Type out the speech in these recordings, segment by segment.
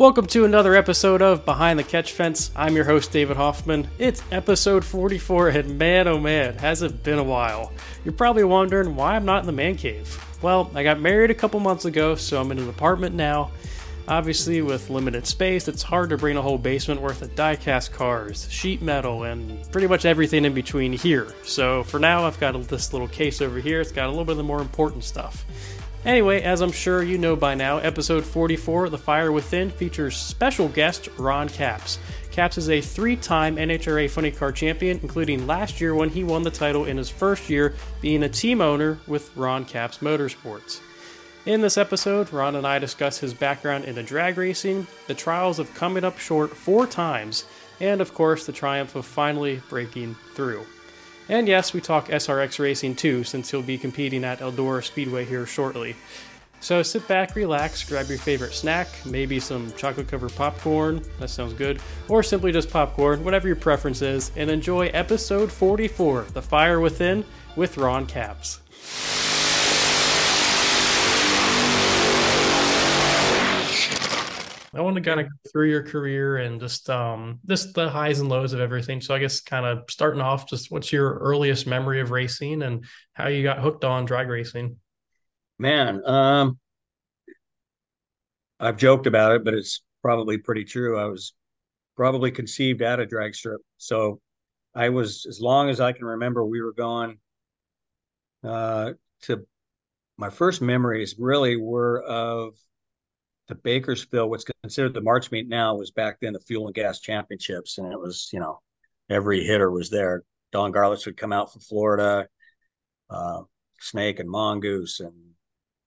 Welcome to another episode of Behind the Catch Fence. I'm your host, David Hoffman. It's episode 44, and man, oh man, has it been a while. You're probably wondering why I'm not in the man cave. Well, I got married a couple months ago, so I'm in an apartment now. Obviously, with limited space, it's hard to bring a whole basement worth of die-cast cars, sheet metal, and pretty much everything in between here. So for now, I've got this little case over here. It's got a little bit of the more important stuff. Anyway, as I'm sure you know by now, episode 44, The Fire Within, features special guest Ron Capps. Capps is a three time NHRA funny car champion, including last year when he won the title in his first year being a team owner with Ron Capps Motorsports. In this episode, Ron and I discuss his background into drag racing, the trials of coming up short four times, and of course, the triumph of finally breaking through. And yes, we talk SRX racing too, since he'll be competing at Eldora Speedway here shortly. So sit back, relax, grab your favorite snack, maybe some chocolate covered popcorn, that sounds good, or simply just popcorn, whatever your preference is, and enjoy episode 44 The Fire Within with Ron Capps. I want to kind of go through your career and just um just the highs and lows of everything. So I guess kind of starting off, just what's your earliest memory of racing and how you got hooked on drag racing? Man, um I've joked about it, but it's probably pretty true. I was probably conceived at a drag strip. So I was as long as I can remember, we were going uh to my first memories really were of the Bakersfield, what's considered the March meet now, was back then the Fuel and Gas Championships, and it was you know every hitter was there. Don Garlits would come out from Florida, uh, Snake and Mongoose, and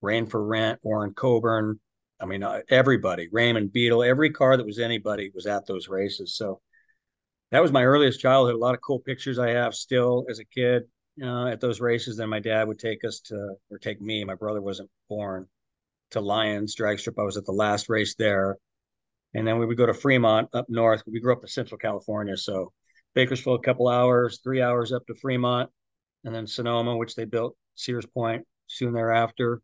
Rain for Rent, Warren Coburn. I mean, uh, everybody, Raymond Beadle, every car that was anybody was at those races. So that was my earliest childhood. A lot of cool pictures I have still as a kid uh, at those races. Then my dad would take us to, or take me. My brother wasn't born to Lions drag strip. I was at the last race there. And then we would go to Fremont up north. We grew up in Central California. So Bakersfield, a couple hours, three hours up to Fremont, and then Sonoma, which they built Sears Point soon thereafter.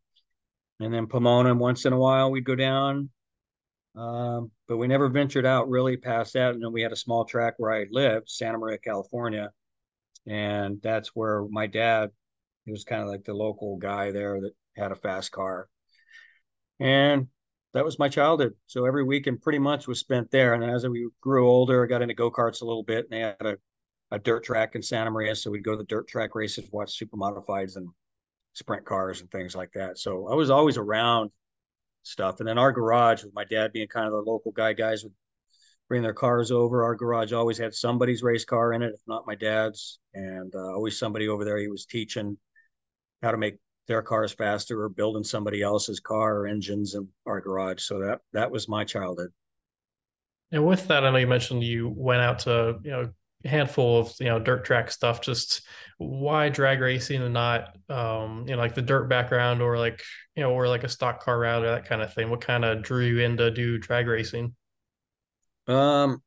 And then Pomona, once in a while, we'd go down. Um, but we never ventured out really past that. And then we had a small track where I lived, Santa Maria, California. And that's where my dad, he was kind of like the local guy there that had a fast car and that was my childhood. So every weekend pretty much was spent there. And as we grew older, I got into go karts a little bit, and they had a, a dirt track in Santa Maria, so we'd go to the dirt track races, watch super modifieds and sprint cars and things like that. So I was always around stuff. And then our garage, with my dad being kind of the local guy, guys would bring their cars over. Our garage always had somebody's race car in it, if not my dad's, and uh, always somebody over there. He was teaching how to make their cars faster or building somebody else's car or engines in our garage. So that that was my childhood. And with that, I know you mentioned you went out to you know a handful of you know dirt track stuff. Just why drag racing and not um, you know like the dirt background or like you know or like a stock car route or that kind of thing? What kind of drew you in to do drag racing? Um,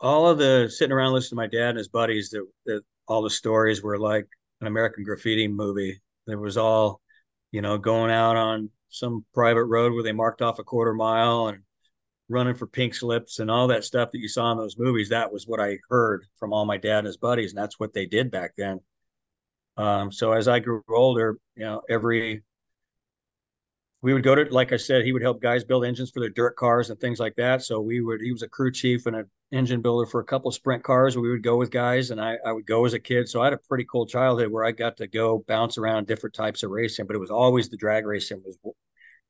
all of the sitting around listening to my dad and his buddies that, that all the stories were like an American graffiti movie there was all, you know, going out on some private road where they marked off a quarter mile and running for pink slips and all that stuff that you saw in those movies. That was what I heard from all my dad and his buddies, and that's what they did back then. Um, so as I grew older, you know, every we would go to, like I said, he would help guys build engines for their dirt cars and things like that. So we would, he was a crew chief and an engine builder for a couple sprint cars. We would go with guys and I, I would go as a kid. So I had a pretty cool childhood where I got to go bounce around different types of racing, but it was always the drag racing was,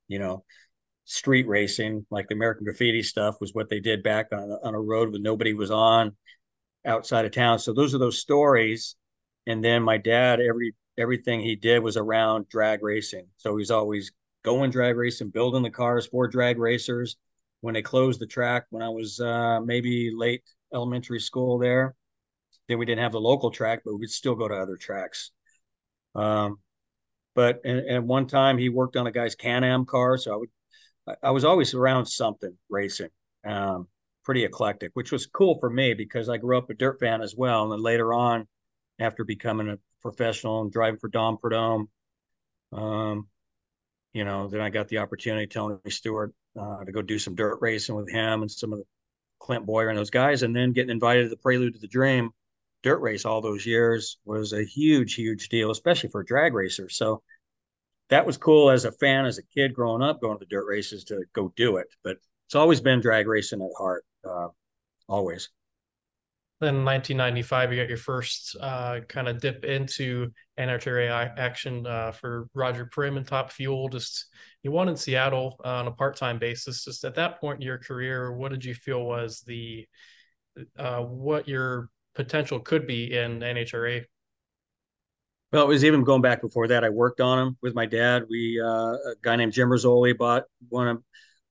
you know, street racing, like the American graffiti stuff was what they did back on, on a road when nobody was on outside of town. So those are those stories. And then my dad, every, everything he did was around drag racing. So he's always going drag racing, building the cars for drag racers. When they closed the track, when I was uh, maybe late elementary school there, then we didn't have the local track, but we'd still go to other tracks. Um, but and, and one time he worked on a guy's Can-Am car, so I would I was always around something racing. Um, pretty eclectic, which was cool for me because I grew up a dirt fan as well. And then later on, after becoming a professional and driving for Don Prudhomme, um, you know, then I got the opportunity. Tony Stewart uh, to go do some dirt racing with him and some of the Clint Bowyer and those guys, and then getting invited to the Prelude to the Dream dirt race all those years was a huge, huge deal, especially for a drag racer. So that was cool as a fan, as a kid growing up, going to the dirt races to go do it. But it's always been drag racing at heart, uh, always. Then in 1995, you got your first uh, kind of dip into NHRA action uh, for Roger Primm and Top Fuel. Just you won in Seattle on a part-time basis. Just at that point in your career, what did you feel was the uh, what your potential could be in NHRA? Well, it was even going back before that. I worked on them with my dad. We uh, a guy named Jim Rizzoli bought one of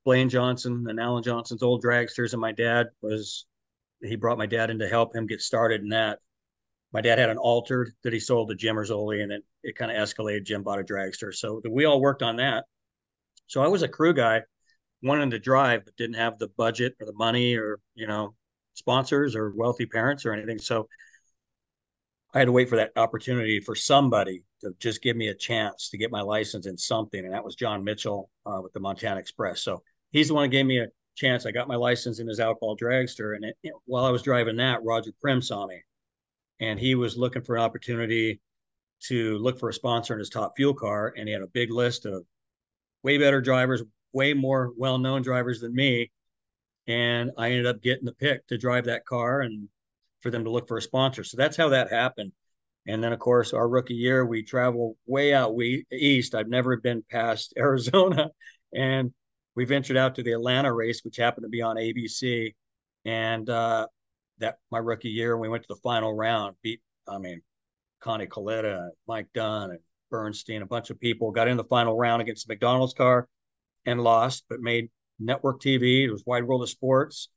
Blaine Johnson and Alan Johnson's old dragsters, and my dad was he brought my dad in to help him get started in that. My dad had an altered that he sold to Jim Rizzoli, and it, it kind of escalated. Jim bought a dragster, so we all worked on that. So I was a crew guy, wanting to drive, but didn't have the budget or the money or you know sponsors or wealthy parents or anything. So I had to wait for that opportunity for somebody to just give me a chance to get my license in something, and that was John Mitchell uh, with the Montana Express. So he's the one who gave me a chance. I got my license in his alcohol dragster, and it, it, while I was driving that, Roger Primm saw me, and he was looking for an opportunity to look for a sponsor in his top fuel car, and he had a big list of way better drivers, way more well-known drivers than me, and I ended up getting the pick to drive that car and for them to look for a sponsor. So that's how that happened. And then, of course, our rookie year, we travel way out we, east. I've never been past Arizona, and we ventured out to the Atlanta race, which happened to be on ABC. And uh, that my rookie year, we went to the final round, beat, I mean, Connie Kalitta, Mike Dunn, and Bernstein, a bunch of people got in the final round against the McDonald's car and lost, but made network TV. It was Wide World of Sports.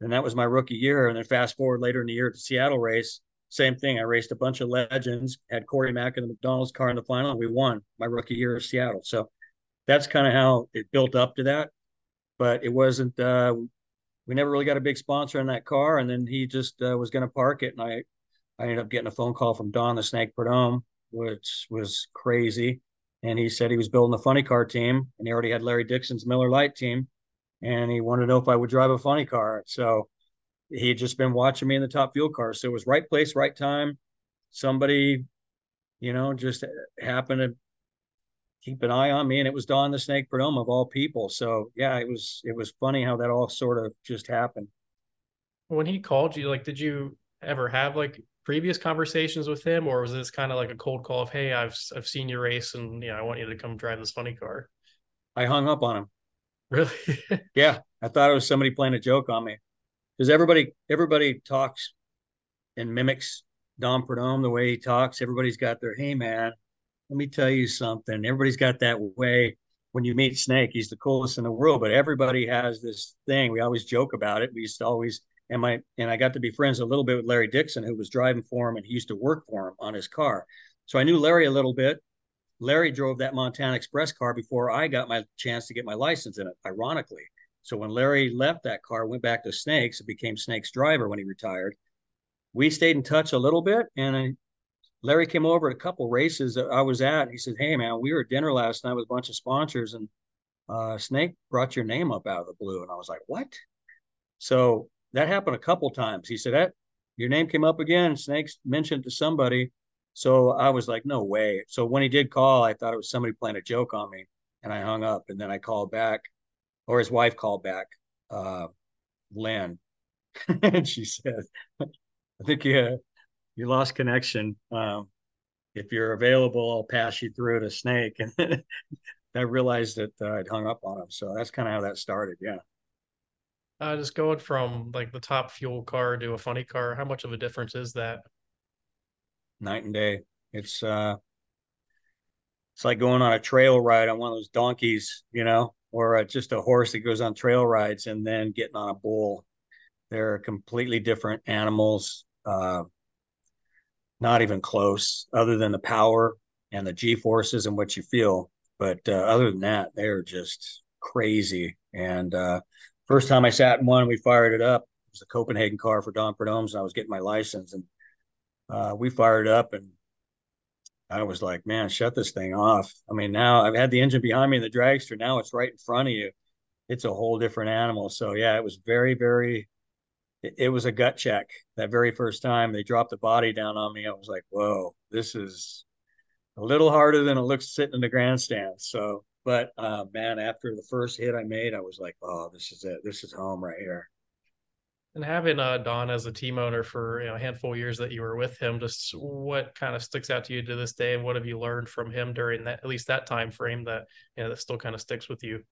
And that was my rookie year. And then fast forward later in the year at the Seattle race, same thing. I raced a bunch of legends, had Corey Mack in the McDonald's car in the final, and we won my rookie year of Seattle. So that's kind of how it built up to that. But it wasn't. Uh, we never really got a big sponsor in that car, and then he just uh, was going to park it, and I, I ended up getting a phone call from Don the Snake Prudhomme, which was crazy. And he said he was building a funny car team, and he already had Larry Dixon's Miller Lite team, and he wanted to know if I would drive a funny car. So he had just been watching me in the top fuel car. So it was right place, right time. Somebody, you know, just happened to keep an eye on me, and it was Don the Snake Prudhomme of all people. So yeah, it was it was funny how that all sort of just happened. When he called you, like, did you ever have like previous conversations with him, or was this kind of like a cold call of, "Hey, I've I've seen your race, and you know, I want you to come drive this funny car"? I hung up on him. Really? yeah, I thought it was somebody playing a joke on me because everybody everybody talks and mimics Don Prudhomme the way he talks. Everybody's got their hey man, let me tell you something. Everybody's got that way when you meet Snake. He's the coolest in the world, but everybody has this thing. We always joke about it. We used to always and my and I got to be friends a little bit with Larry Dixon, who was driving for him, and he used to work for him on his car. So I knew Larry a little bit. Larry drove that Montana Express car before I got my chance to get my license in it, ironically. So when Larry left that car, went back to Snakes, it became Snakes driver when he retired. We stayed in touch a little bit, and I, Larry came over at a couple races that I was at. He said, "Hey man, we were at dinner last night with a bunch of sponsors, and uh, Snake brought your name up out of the blue." And I was like, "What?" So that happened a couple times. He said that your name came up again. Snakes mentioned to somebody. So I was like, no way. So when he did call, I thought it was somebody playing a joke on me, and I hung up. And then I called back, or his wife called back, uh, Lynn, and she said, "I think you you lost connection. Um, if you're available, I'll pass you through to Snake." And I realized that uh, I'd hung up on him. So that's kind of how that started. Yeah. Uh, just going from like the top fuel car to a funny car, how much of a difference is that? Night and day. It's uh, it's like going on a trail ride on one of those donkeys, you know, or uh, just a horse that goes on trail rides and then getting on a bull. They're completely different animals. Uh, not even close, other than the power and the G forces and what you feel. But uh, other than that, they're just crazy. And uh, first time I sat in one, we fired it up. It was a Copenhagen car for Don Prudhomme's, and I was getting my license, and uh, we fired up, and I was like, man, shut this thing off. I mean, now I've had the engine behind me in the dragster. Now it's right in front of you. it's a whole different animal. So yeah, it was very, very. It, it was a gut check that very first time they dropped the body down on me. I was like, "Whoa, this is a little harder than it looks sitting in the grandstand." So, but uh, man, after the first hit I made, I was like, "Oh, this is it. This is home right here." And having uh, Don as a team owner for you know, a handful of years that you were with him, just what kind of sticks out to you to this day, and what have you learned from him during that, at least that time frame that you know that still kind of sticks with you?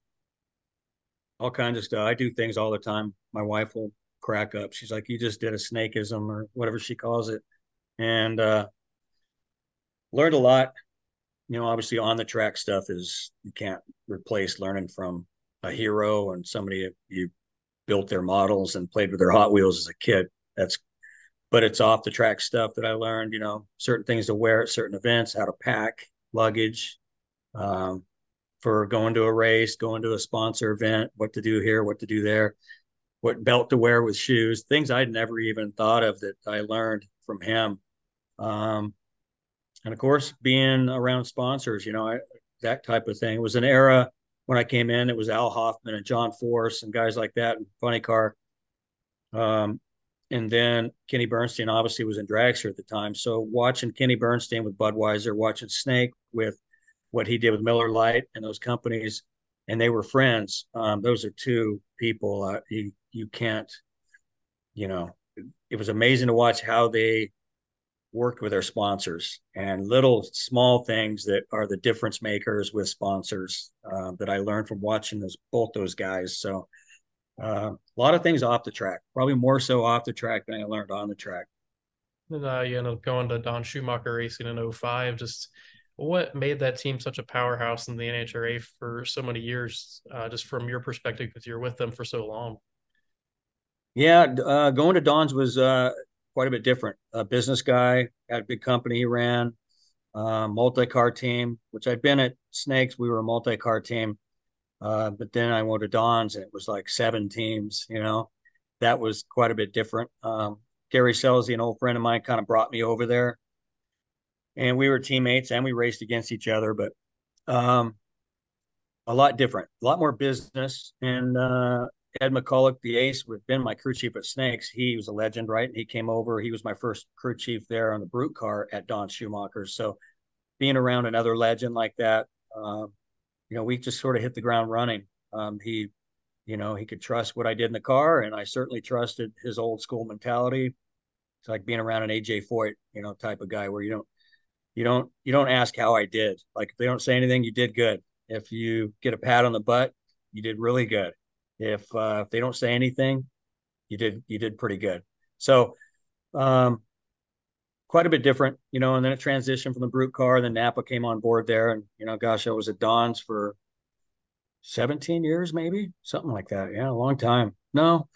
All kinds of stuff. I do things all the time. My wife will crack up. She's like, "You just did a snakeism or whatever she calls it," and uh, learned a lot. You know, obviously on the track stuff is you can't replace learning from a hero and somebody you built their models and played with their Hot Wheels as a kid. That's, but it's off the track stuff that I learned. You know, certain things to wear at certain events, how to pack luggage, um, for going to a race, going to a sponsor event, what to do here, what to do there, what belt to wear with shoes, things I'd never even thought of that I learned from him. Um, and of course, being around sponsors, you know, I, that type of thing. It was an era when I came in, it was Al Hofmann and John Force and guys like that, and Funny Car. Um, and then Kenny Bernstein obviously was in dragster at the time. So watching Kenny Bernstein with Budweiser, watching Snake with what he did with Miller Lite and those companies, and they were friends. Um, those are two people uh, you you can't, you know, it was amazing to watch how they worked with our sponsors and little small things that are the difference makers with sponsors uh, that I learned from watching those both those guys. So uh, a lot of things off the track, probably more so off the track than I learned on the track. And uh, you ended up going to Don Schumacher Racing in 05. Just what made that team such a powerhouse in the NHRA for so many years, uh, just from your perspective, because you're with them for so long? Yeah, uh, going to Don's was uh, quite a bit different. A business guy, had a big company he ran, uh, multi-car team, which I'd been at Snakes. We were a multi-car team. Uh, but then I went to Don's and it was like seven teams, you know, that was quite a bit different. Um, Gary Scelzi, an old friend of mine, kind of brought me over there and we were teammates and we raced against each other, but, um, a lot different, a lot more business. And, uh, Ed McCulloch, the ace, with been my crew chief at Snakes. He was a legend, right? He came over. He was my first crew chief there on the Brute car at Don Schumacher's. So being around another legend like that, um, you know, we just sort of hit the ground running. Um, he, you know, he could trust what I did in the car, and I certainly trusted his old school mentality. It's like being around an AJ Foyt, you know, type of guy where you don't, you don't, you don't ask how I did. Like if they don't say anything, you did good. If you get a pat on the butt, you did really good if uh, if they don't say anything, you did you did pretty good. So, um, quite a bit different, you know. And then it transitioned from the Brute car. And then Napa came on board there, and you know, gosh, I was at Don's for 17 years, maybe something like that. Yeah, a long time. No,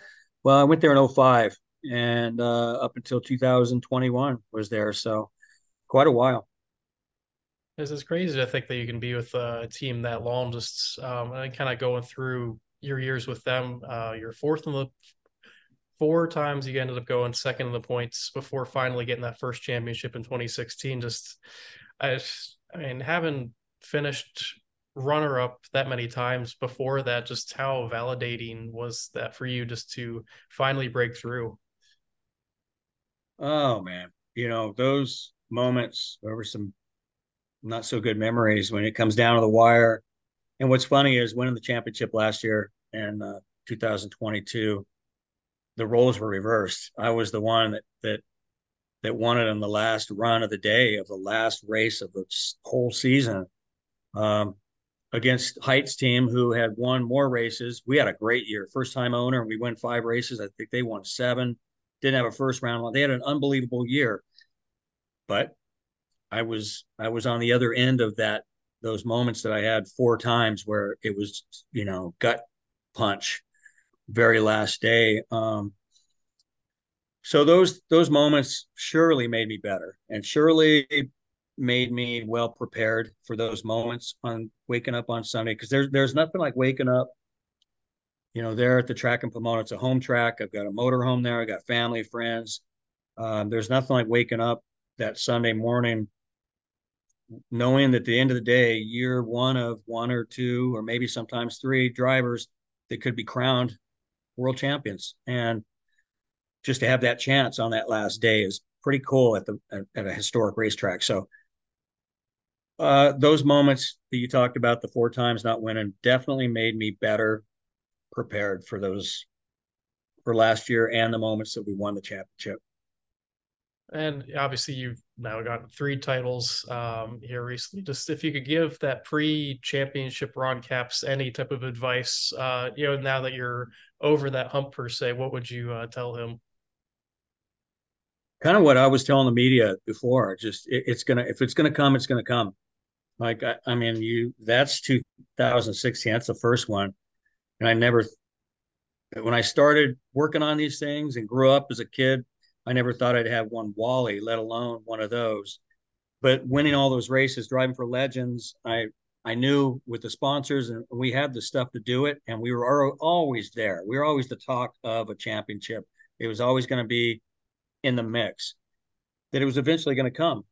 well, I went there in 05 and uh, up until 2021 was there. So quite a while. This is crazy to think that you can be with a team that long, just um, kind of going through your years with them. Uh, you're fourth in the four times you ended up going second in the points before finally getting that first championship in 2016. Just, I, I mean, having finished runner up that many times before that, just how validating was that for you just to finally break through? Oh man, you know those moments. There were some not so good memories when it comes down to the wire. And what's funny is winning the championship last year in uh, 2022, the roles were reversed. I was the one that that that won it in the last run of the day of the last race of the whole season um, against Hight's team who had won more races. We had a great year, first time owner, we won five races. I think they won seven. Didn't have a first round. They had an unbelievable year, but I was I was on the other end of that those moments that I had four times where it was you know gut punch very last day. Um, so those those moments surely made me better and surely made me well prepared for those moments on waking up on Sunday because there's there's nothing like waking up you know there at the track in Pomona. It's a home track. I've got a motor home there. I got family friends. Um, there's nothing like waking up that Sunday morning knowing that at the end of the day you're one of one or two or maybe sometimes three drivers that could be crowned world champions. And just to have that chance on that last day is pretty cool at the at a historic racetrack. So uh, those moments that you talked about, the four times not winning, definitely made me better prepared for those for last year and the moments that we won the championship. And obviously, you've now got three titles um, here recently. Just if you could give that pre-championship Ron Capps any type of advice, uh, you know, now that you're over that hump per se, what would you uh, tell him? Kind of what I was telling the media before. Just it, it's gonna if it's gonna come, it's gonna come. Like I, I mean, you that's 2016. That's the first one, and I never. When I started working on these things and grew up as a kid, I never thought I'd have one Wally, let alone one of those. But winning all those races, driving for legends, I I knew with the sponsors and we had the stuff to do it, and we were always there. We were always the talk of a championship. It was always going to be in the mix. That it was eventually going to come.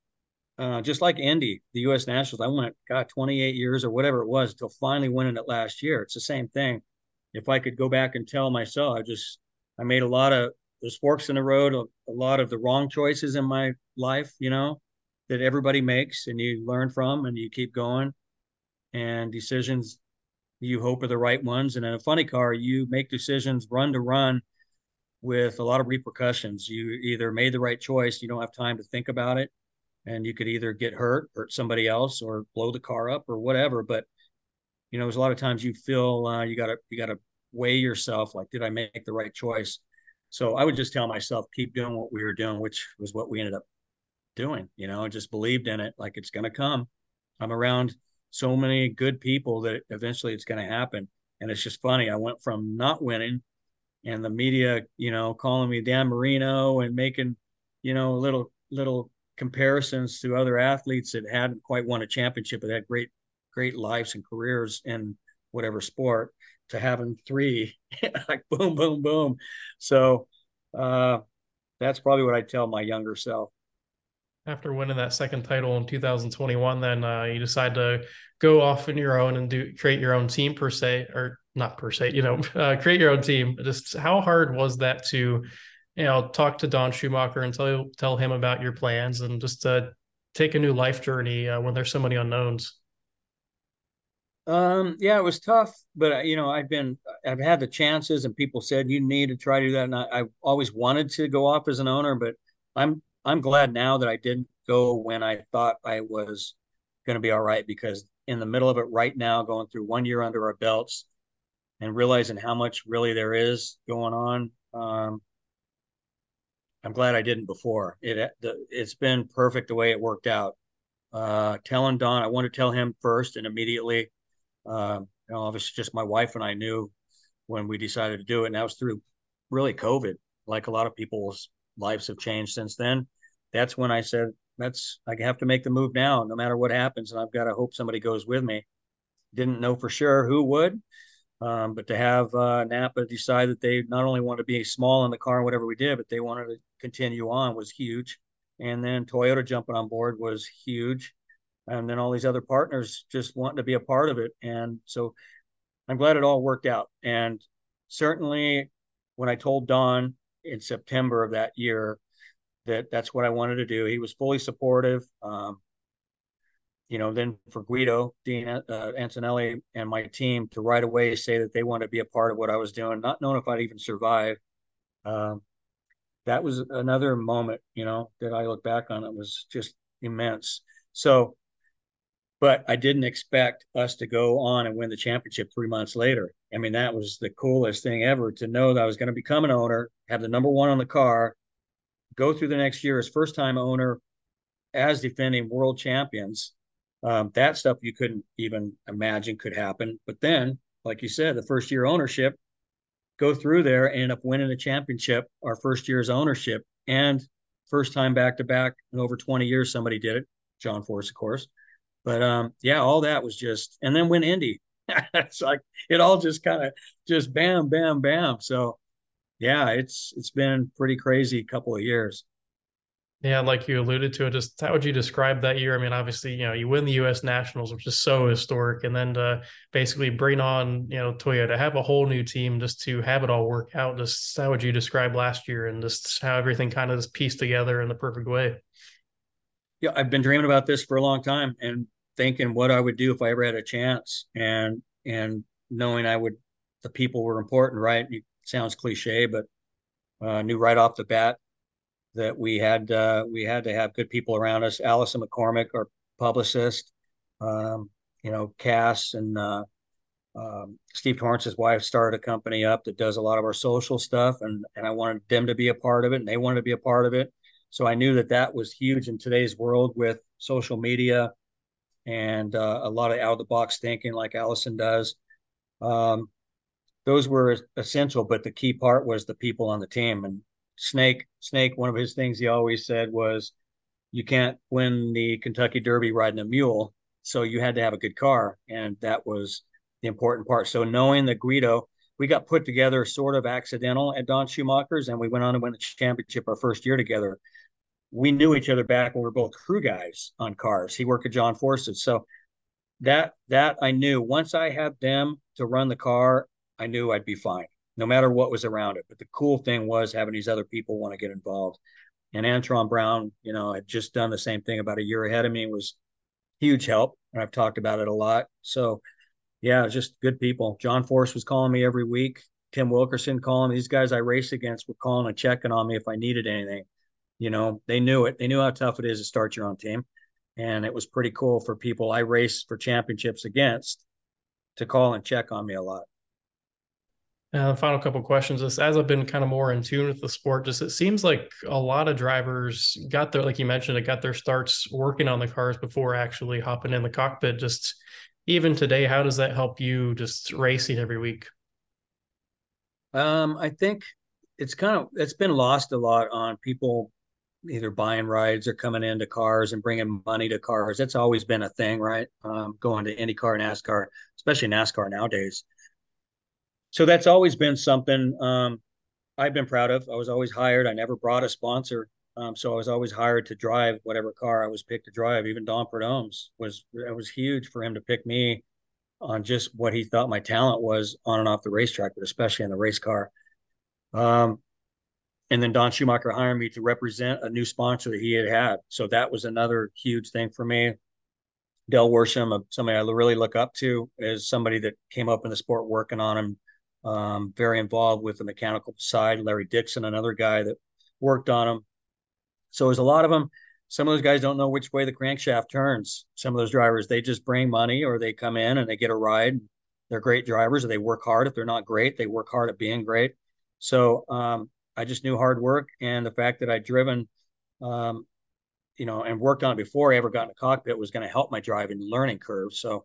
Uh, just like Indy, the U.S. Nationals, I went, God, 28 years or whatever it was till finally winning it last year. It's the same thing. If I could go back and tell myself, I just, I made a lot of there's forks in the road, a, a lot of the wrong choices in my life, you know, that everybody makes and you learn from and you keep going. And decisions you hope are the right ones. And in a funny car, you make decisions run to run with a lot of repercussions. You either made the right choice, you don't have time to think about it, and you could either get hurt, hurt somebody else, or blow the car up, or whatever. But you know, there's a lot of times you feel uh, you gotta you gotta weigh yourself, like, did I make the right choice? So I would just tell myself, keep doing what we were doing, which was what we ended up doing, you know, I just believed in it like it's going to come. I'm around so many good people that eventually it's going to happen. And it's just funny. I went from not winning and the media, you know, calling me Dan Marino and making, you know, little, little comparisons to other athletes that hadn't quite won a championship, but had great, great lives and careers in whatever sport to having three, like boom, boom, boom. So uh, that's probably what I tell my younger self. After winning that second title in 2021, then uh, you decide to go off on your own and do create your own team per se, or not per se, you know, uh, create your own team. Just how hard was that to, you know, talk to Don Schumacher and tell tell him about your plans and just uh, take a new life journey uh, when there's so many unknowns? Um, yeah, it was tough, but uh, you know, I've been, I've had the chances, and people said you need to try to do that, and I, I always wanted to go off as an owner, but I'm, I'm glad now that I didn't go when I thought I was going to be all right, because in the middle of it right now, going through one year under our belts, and realizing how much really there is going on, um, I'm glad I didn't before. It, the, it's been perfect the way it worked out. Uh, telling Don, I want to tell him first, and immediately um, you know, obviously, just my wife and I knew when we decided to do it, and that was through really COVID. Like a lot of people's lives have changed since then. That's when I said, "That's I have to make the move now, no matter what happens, and I've got to hope somebody goes with me." Didn't know for sure who would, um, but to have uh, Napa decide that they not only want to be small in the car and whatever we did, but they wanted to continue on was huge. And then Toyota jumping on board was huge and then all these other partners just wanting to be a part of it. And so I'm glad it all worked out. And certainly when I told Don in September of that year that that's what I wanted to do, he was fully supportive. Um, you know, then for Guido, Dean uh, Antonelli, and my team to right away say that they wanted to be a part of what I was doing, not knowing if I'd even survive. Um, that was another moment, you know, that I look back on. It was just immense. So but I didn't expect us to go on and win the championship three months later. I mean, that was the coolest thing ever to know that I was going to become an owner, have the number one on the car, go through the next year as first time owner, as defending world champions. Um, that stuff you couldn't even imagine could happen. But then, like you said, the first year ownership, go through there, end up winning a championship, our first year's ownership, and first time back to back in over 20 years, somebody did it. John Force, of course. But um, yeah, all that was just, and then went Indy. it's like it all just kind of just bam, bam, bam. So yeah, it's it's been pretty crazy couple of years. Yeah, like you alluded to it, just how would you describe that year? I mean, obviously, you know, you win the U.S. Nationals, which is so historic, and then to basically bring on, you know, Toyota, have a whole new team just to have it all work out. Just how would you describe last year and just how everything kind of just pieced together in the perfect way? Yeah, I've been dreaming about this for a long time and thinking what I would do if I ever had a chance, and and knowing I would, the people were important, right? It sounds cliche, but uh, knew right off the bat that we had uh, we had to have good people around us. Allison McCormick, our publicist, um, you know, Cass and uh, um, Steve Torrence's wife started a company up that does a lot of our social stuff, and and I wanted them to be a part of it, and they wanted to be a part of it. So I knew that that was huge in today's world with social media and uh, a lot of out of the box thinking, like Allison does. Um, those were essential, but the key part was the people on the team, and Snake, Snake, one of his things he always said was, you can't win the Kentucky Derby riding a mule. So you had to have a good car. And that was the important part. So knowing that Guido, we got put together sort of accidental at Don Schumacher's and we went on to win the championship our first year together. We knew each other back when we were both crew guys on cars. He worked at John Force's. So that that I knew once I had them to run the car, I knew I'd be fine no matter what was around it. But the cool thing was having these other people want to get involved. And Antron Brown, you know, had just done the same thing about a year ahead of me, was huge help. And I've talked about it a lot. So yeah, just good people. John Force was calling me every week. Tim Wilkerson calling these guys I race against were calling and checking on me if I needed anything. You know, they knew it. They knew how tough it is to start your own team. And it was pretty cool for people I race for championships against to call and check on me a lot. Uh, final couple questions. Just as I've been kind of more in tune with the sport, just it seems like a lot of drivers got their, like you mentioned, it got their starts working on the cars before actually hopping in the cockpit. Just even today, how does that help you just racing every week? Um, I think it's kind of it's been lost a lot on people either buying rides or coming into cars and bringing money to cars. That's always been a thing, right? Um, going to IndyCar, NASCAR, especially NASCAR nowadays so that's always been something um, I've been proud of. I was always hired. I never brought a sponsor, um, so I was always hired to drive whatever car I was picked to drive. Even Don Prudhomme's was it was huge for him to pick me on just what he thought my talent was on and off the racetrack, but especially in the race car. Um, and then Don Schumacher hired me to represent a new sponsor that he had had. So that was another huge thing for me. Del Worsham, somebody I really look up to, is somebody that came up in the sport working on him um, very involved with the mechanical side. Larry Dixon, another guy that worked on them. So there's a lot of them. Some of those guys don't know which way the crankshaft turns. Some of those drivers, they just bring money or they come in and they get a ride. They're great drivers or they work hard. If they're not great, they work hard at being great. So um, I just knew hard work and the fact that I'd driven, um, you know, and worked on it before I ever got in a cockpit was going to help my driving learning curve. So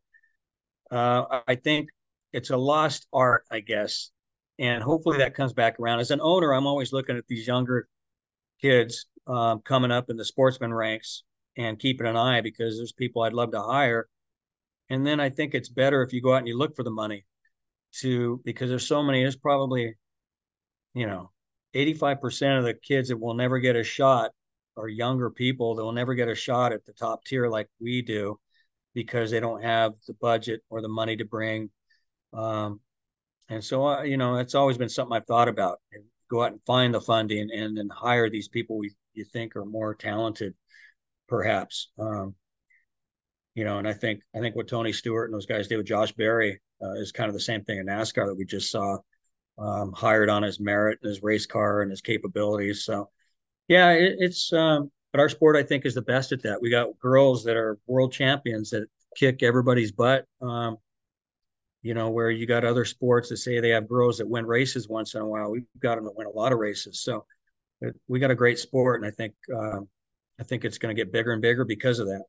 uh, I think it's a lost art, I guess. And hopefully that comes back around. As an owner, I'm always looking at these younger kids um, coming up in the sportsman ranks and keeping an eye because there's people I'd love to hire. And then I think it's better if you go out and you look for the money to because there's so many, there's probably, you know, 85% of the kids that will never get a shot are younger people that will never get a shot at the top tier like we do because they don't have the budget or the money to bring um, and so, uh, you know, it's always been something I've thought about. Go out and find the funding and then hire these people we you think are more talented, perhaps. Um, you know, and I think I think what Tony Stewart and those guys did with Josh Berry uh, is kind of the same thing in NASCAR that we just saw. Um, hired on his merit and his race car and his capabilities. So, yeah, it, it's. Um, but our sport, I think, is the best at that. We got girls that are world champions that kick everybody's butt. Um, you know, where you got other sports that say they have girls that win races once in a while. We've got them that win a lot of races. So we got a great sport, and I think um, I think it's going to get bigger and bigger because of that.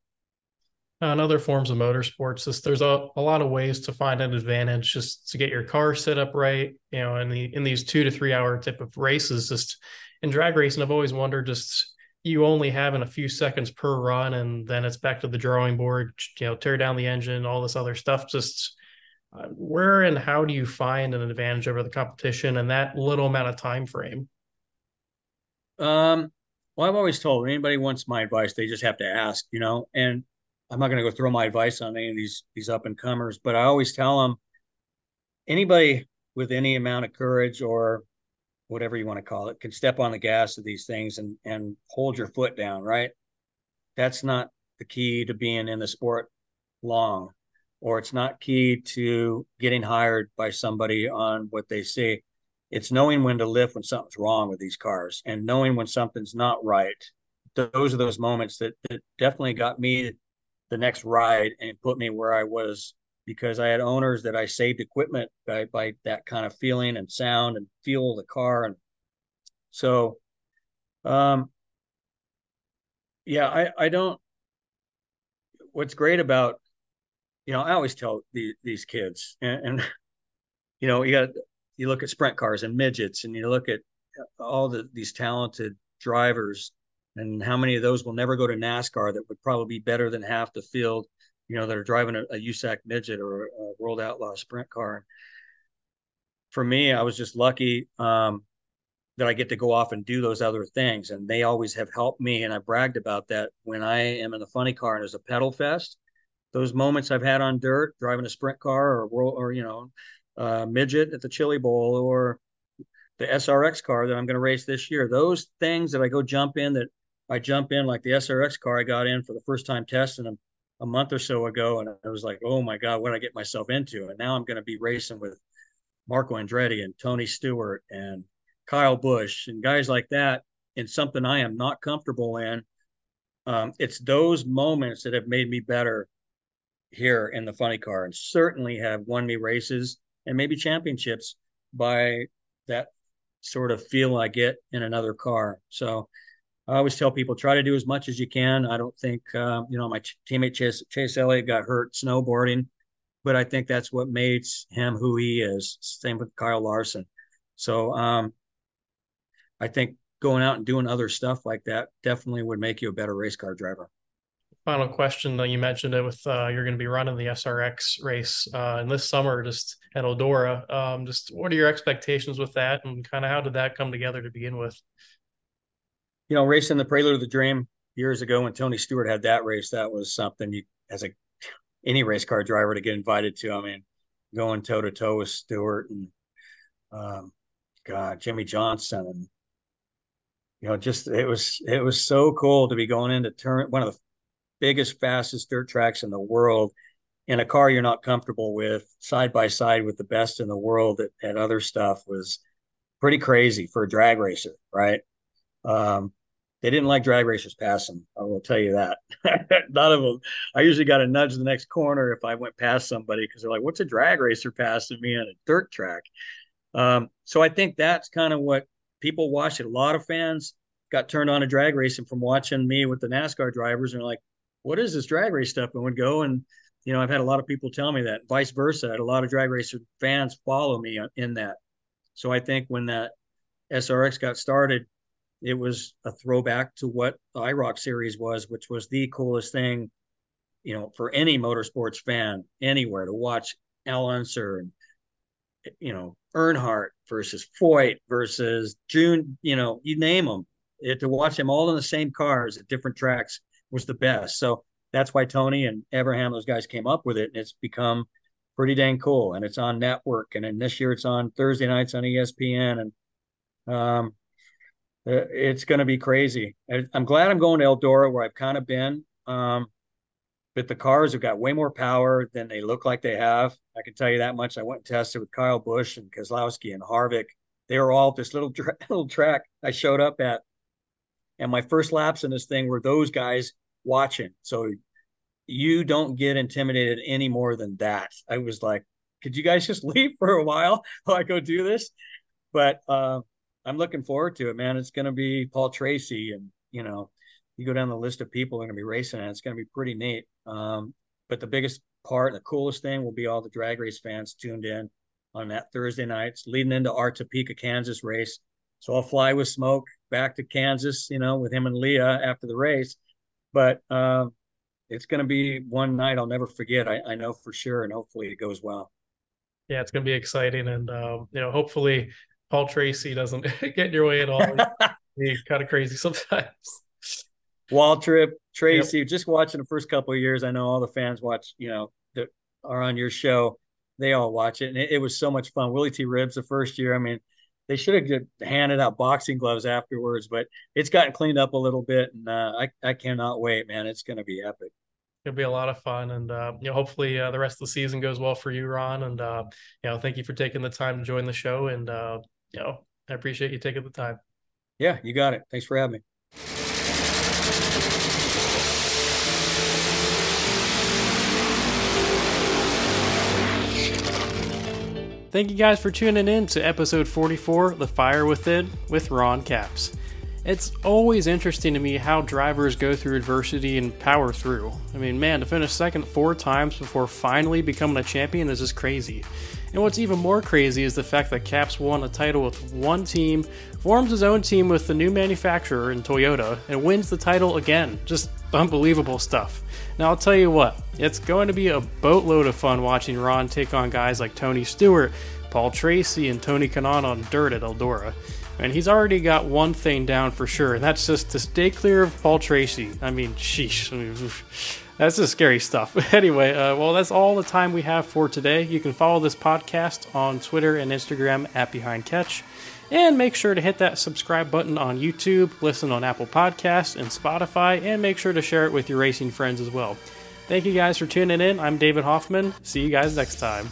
On other forms of motorsports, there's a, a lot of ways to find an advantage just to get your car set up right. You know, in the in these two to three hour type of races, just in drag racing, I've always wondered just you only having a few seconds per run, and then it's back to the drawing board. You know, tear down the engine, all this other stuff. Just uh, where and how do you find an advantage over the competition in that little amount of time frame? Um, Well, I've always told anybody wants my advice, they just have to ask, you know. And I'm not going to go throw my advice on any of these these up and comers, but I always tell them anybody with any amount of courage or whatever you want to call it can step on the gas of these things and and hold your foot down, right? That's not the key to being in the sport long, or it's not key to getting hired by somebody on what they see. It's knowing when to lift when something's wrong with these cars and knowing when something's not right. Those are those moments that, that definitely got me the next ride and put me where I was because I had owners that I saved equipment by, by that kind of feeling and sound and feel the car. And so, um, yeah, I, I don't, what's great about, you know, I always tell the, these kids and, and, you know, you got, you look at sprint cars and midgets and you look at all the, these talented drivers and how many of those will never go to NASCAR that would probably be better than half the field you know, that are driving a, a USAC midget or a World Outlaw sprint car. For me, I was just lucky um, that I get to go off and do those other things, and they always have helped me. And I bragged about that when I am in the funny car and there's a pedal fest. Those moments I've had on dirt, driving a sprint car or world or you know, uh, midget at the Chili Bowl or the SRX car that I'm going to race this year. Those things that I go jump in that I jump in like the SRX car I got in for the first time testing them a month or so ago, and I was like, oh my God, what I get myself into? And now I'm going to be racing with Marco Andretti and Tony Stewart and Kyle Busch and guys like that in something I am not comfortable in. Um, it's those moments that have made me better here in the funny car and certainly have won me races and maybe championships by that sort of feel I get in another car. So I always tell people try to do as much as you can. I don't think uh, you know my teammate Chase, Chase Elliott got hurt snowboarding, but I think that's what made him who he is. Same with Kyle Larson. So um, I think going out and doing other stuff like that definitely would make you a better race car driver. Final question: though You mentioned it with uh, you're going to be running the SRX race uh, in this summer, just at Eldora. Um, just what are your expectations with that, and kind of how did that come together to begin with? You know, racing the Prelude of the Dream years ago when Tony Stewart had that race, that was something you, as a any race car driver to get invited to. I mean, going toe to toe with Stewart and um, God, Jimmie Johnson, and you know, just it was it was so cool to be going into turn one of the biggest, fastest dirt tracks in the world in a car you're not comfortable with, side by side with the best in the world at, at other stuff was pretty crazy for a drag racer, right? Um, they didn't like drag racers passing. I will tell you that. None of them. I usually got a nudge the next corner if I went past somebody because they're like, "What's a drag racer passing me on a dirt track?" Um, so I think that's kind of what people watch it. A lot of fans got turned on to drag racing from watching me with the NASCAR drivers, and they're like, "What is this drag race stuff?" And would go and you know, I've had a lot of people tell me that. Vice versa, I had a lot of drag racer fans follow me in that. So I think when that SRX got started, it was a throwback to what the IROC series was, which was the coolest thing, you know, for any motorsports fan anywhere to watch Al and you know Earnhardt versus Foyt versus June, you know, you name them. It, to watch them all in the same cars at different tracks was the best. So that's why Tony and Evernham, those guys came up with it, and it's become pretty dang cool. And it's on network, and then this year it's on Thursday nights on ESPN, and um, it's going to be crazy. I'm glad I'm going to Eldora where I've kind of been. Um, but the cars have got way more power than they look like they have. I can tell you that much. I went and tested with Kyle Busch and Keselowski and Harvick. They were all this little tra- little track I showed up at, and my first laps in this thing were those guys watching. So you don't get intimidated any more than that. I was like, could you guys just leave for a while while I go do this? But uh, I'm looking forward to it, man. It's going to be Paul Tracy, and you know, you go down the list of people are going to be racing, and it's going to be pretty neat. Um, but the biggest part, the coolest thing, will be all the drag race fans tuned in on that Thursday nights, leading into our Topeka, Kansas race. So I'll fly with Smoke back to Kansas, you know, with him and Leah after the race. But um, it's going to be one night I'll never forget. I, I know for sure, and hopefully it goes well. Yeah, it's going to be exciting, and um, you know, hopefully Paul Tracy doesn't get in your way at all. He's kind of crazy sometimes. Waltrip, Tracy, yep. just watching the first couple of years. I know all the fans watch, you know, that are on your show. They all watch it, and it, it was so much fun. Willy T. Ribbs the first year. I mean, they should have handed out boxing gloves afterwards, but it's gotten cleaned up a little bit, and uh, I I cannot wait, man. It's going to be epic. It'll be a lot of fun, and uh, you know, hopefully uh, the rest of the season goes well for you, Ron. And uh, you know, thank you for taking the time to join the show, and uh, you know, I appreciate you taking the time. Yeah, you got it. Thanks for having me. Thank you guys for tuning in to episode 44, The Fire Within, with Ron Capps. It's always interesting to me how drivers go through adversity and power through. I mean, man, to finish second four times before finally becoming a champion is just crazy. And what's even more crazy is the fact that Capps won a title with one team, forms his own team with the new manufacturer in Toyota, and wins the title again. Just unbelievable stuff. Now, I'll tell you what, it's going to be a boatload of fun watching Ron take on guys like Tony Stewart, Paul Tracy, and Tony Kanaan on dirt at Eldora. And he's already got one thing down for sure, and that's just to stay clear of Paul Tracy. I mean, sheesh. That's just scary stuff. anyway, uh, well, that's all the time we have for today. You can follow this podcast on Twitter and Instagram at Behind Catch. And make sure to hit that subscribe button on YouTube, listen on Apple Podcasts and Spotify, and make sure to share it with your racing friends as well. Thank you guys for tuning in. I'm David Hoffman. See you guys next time.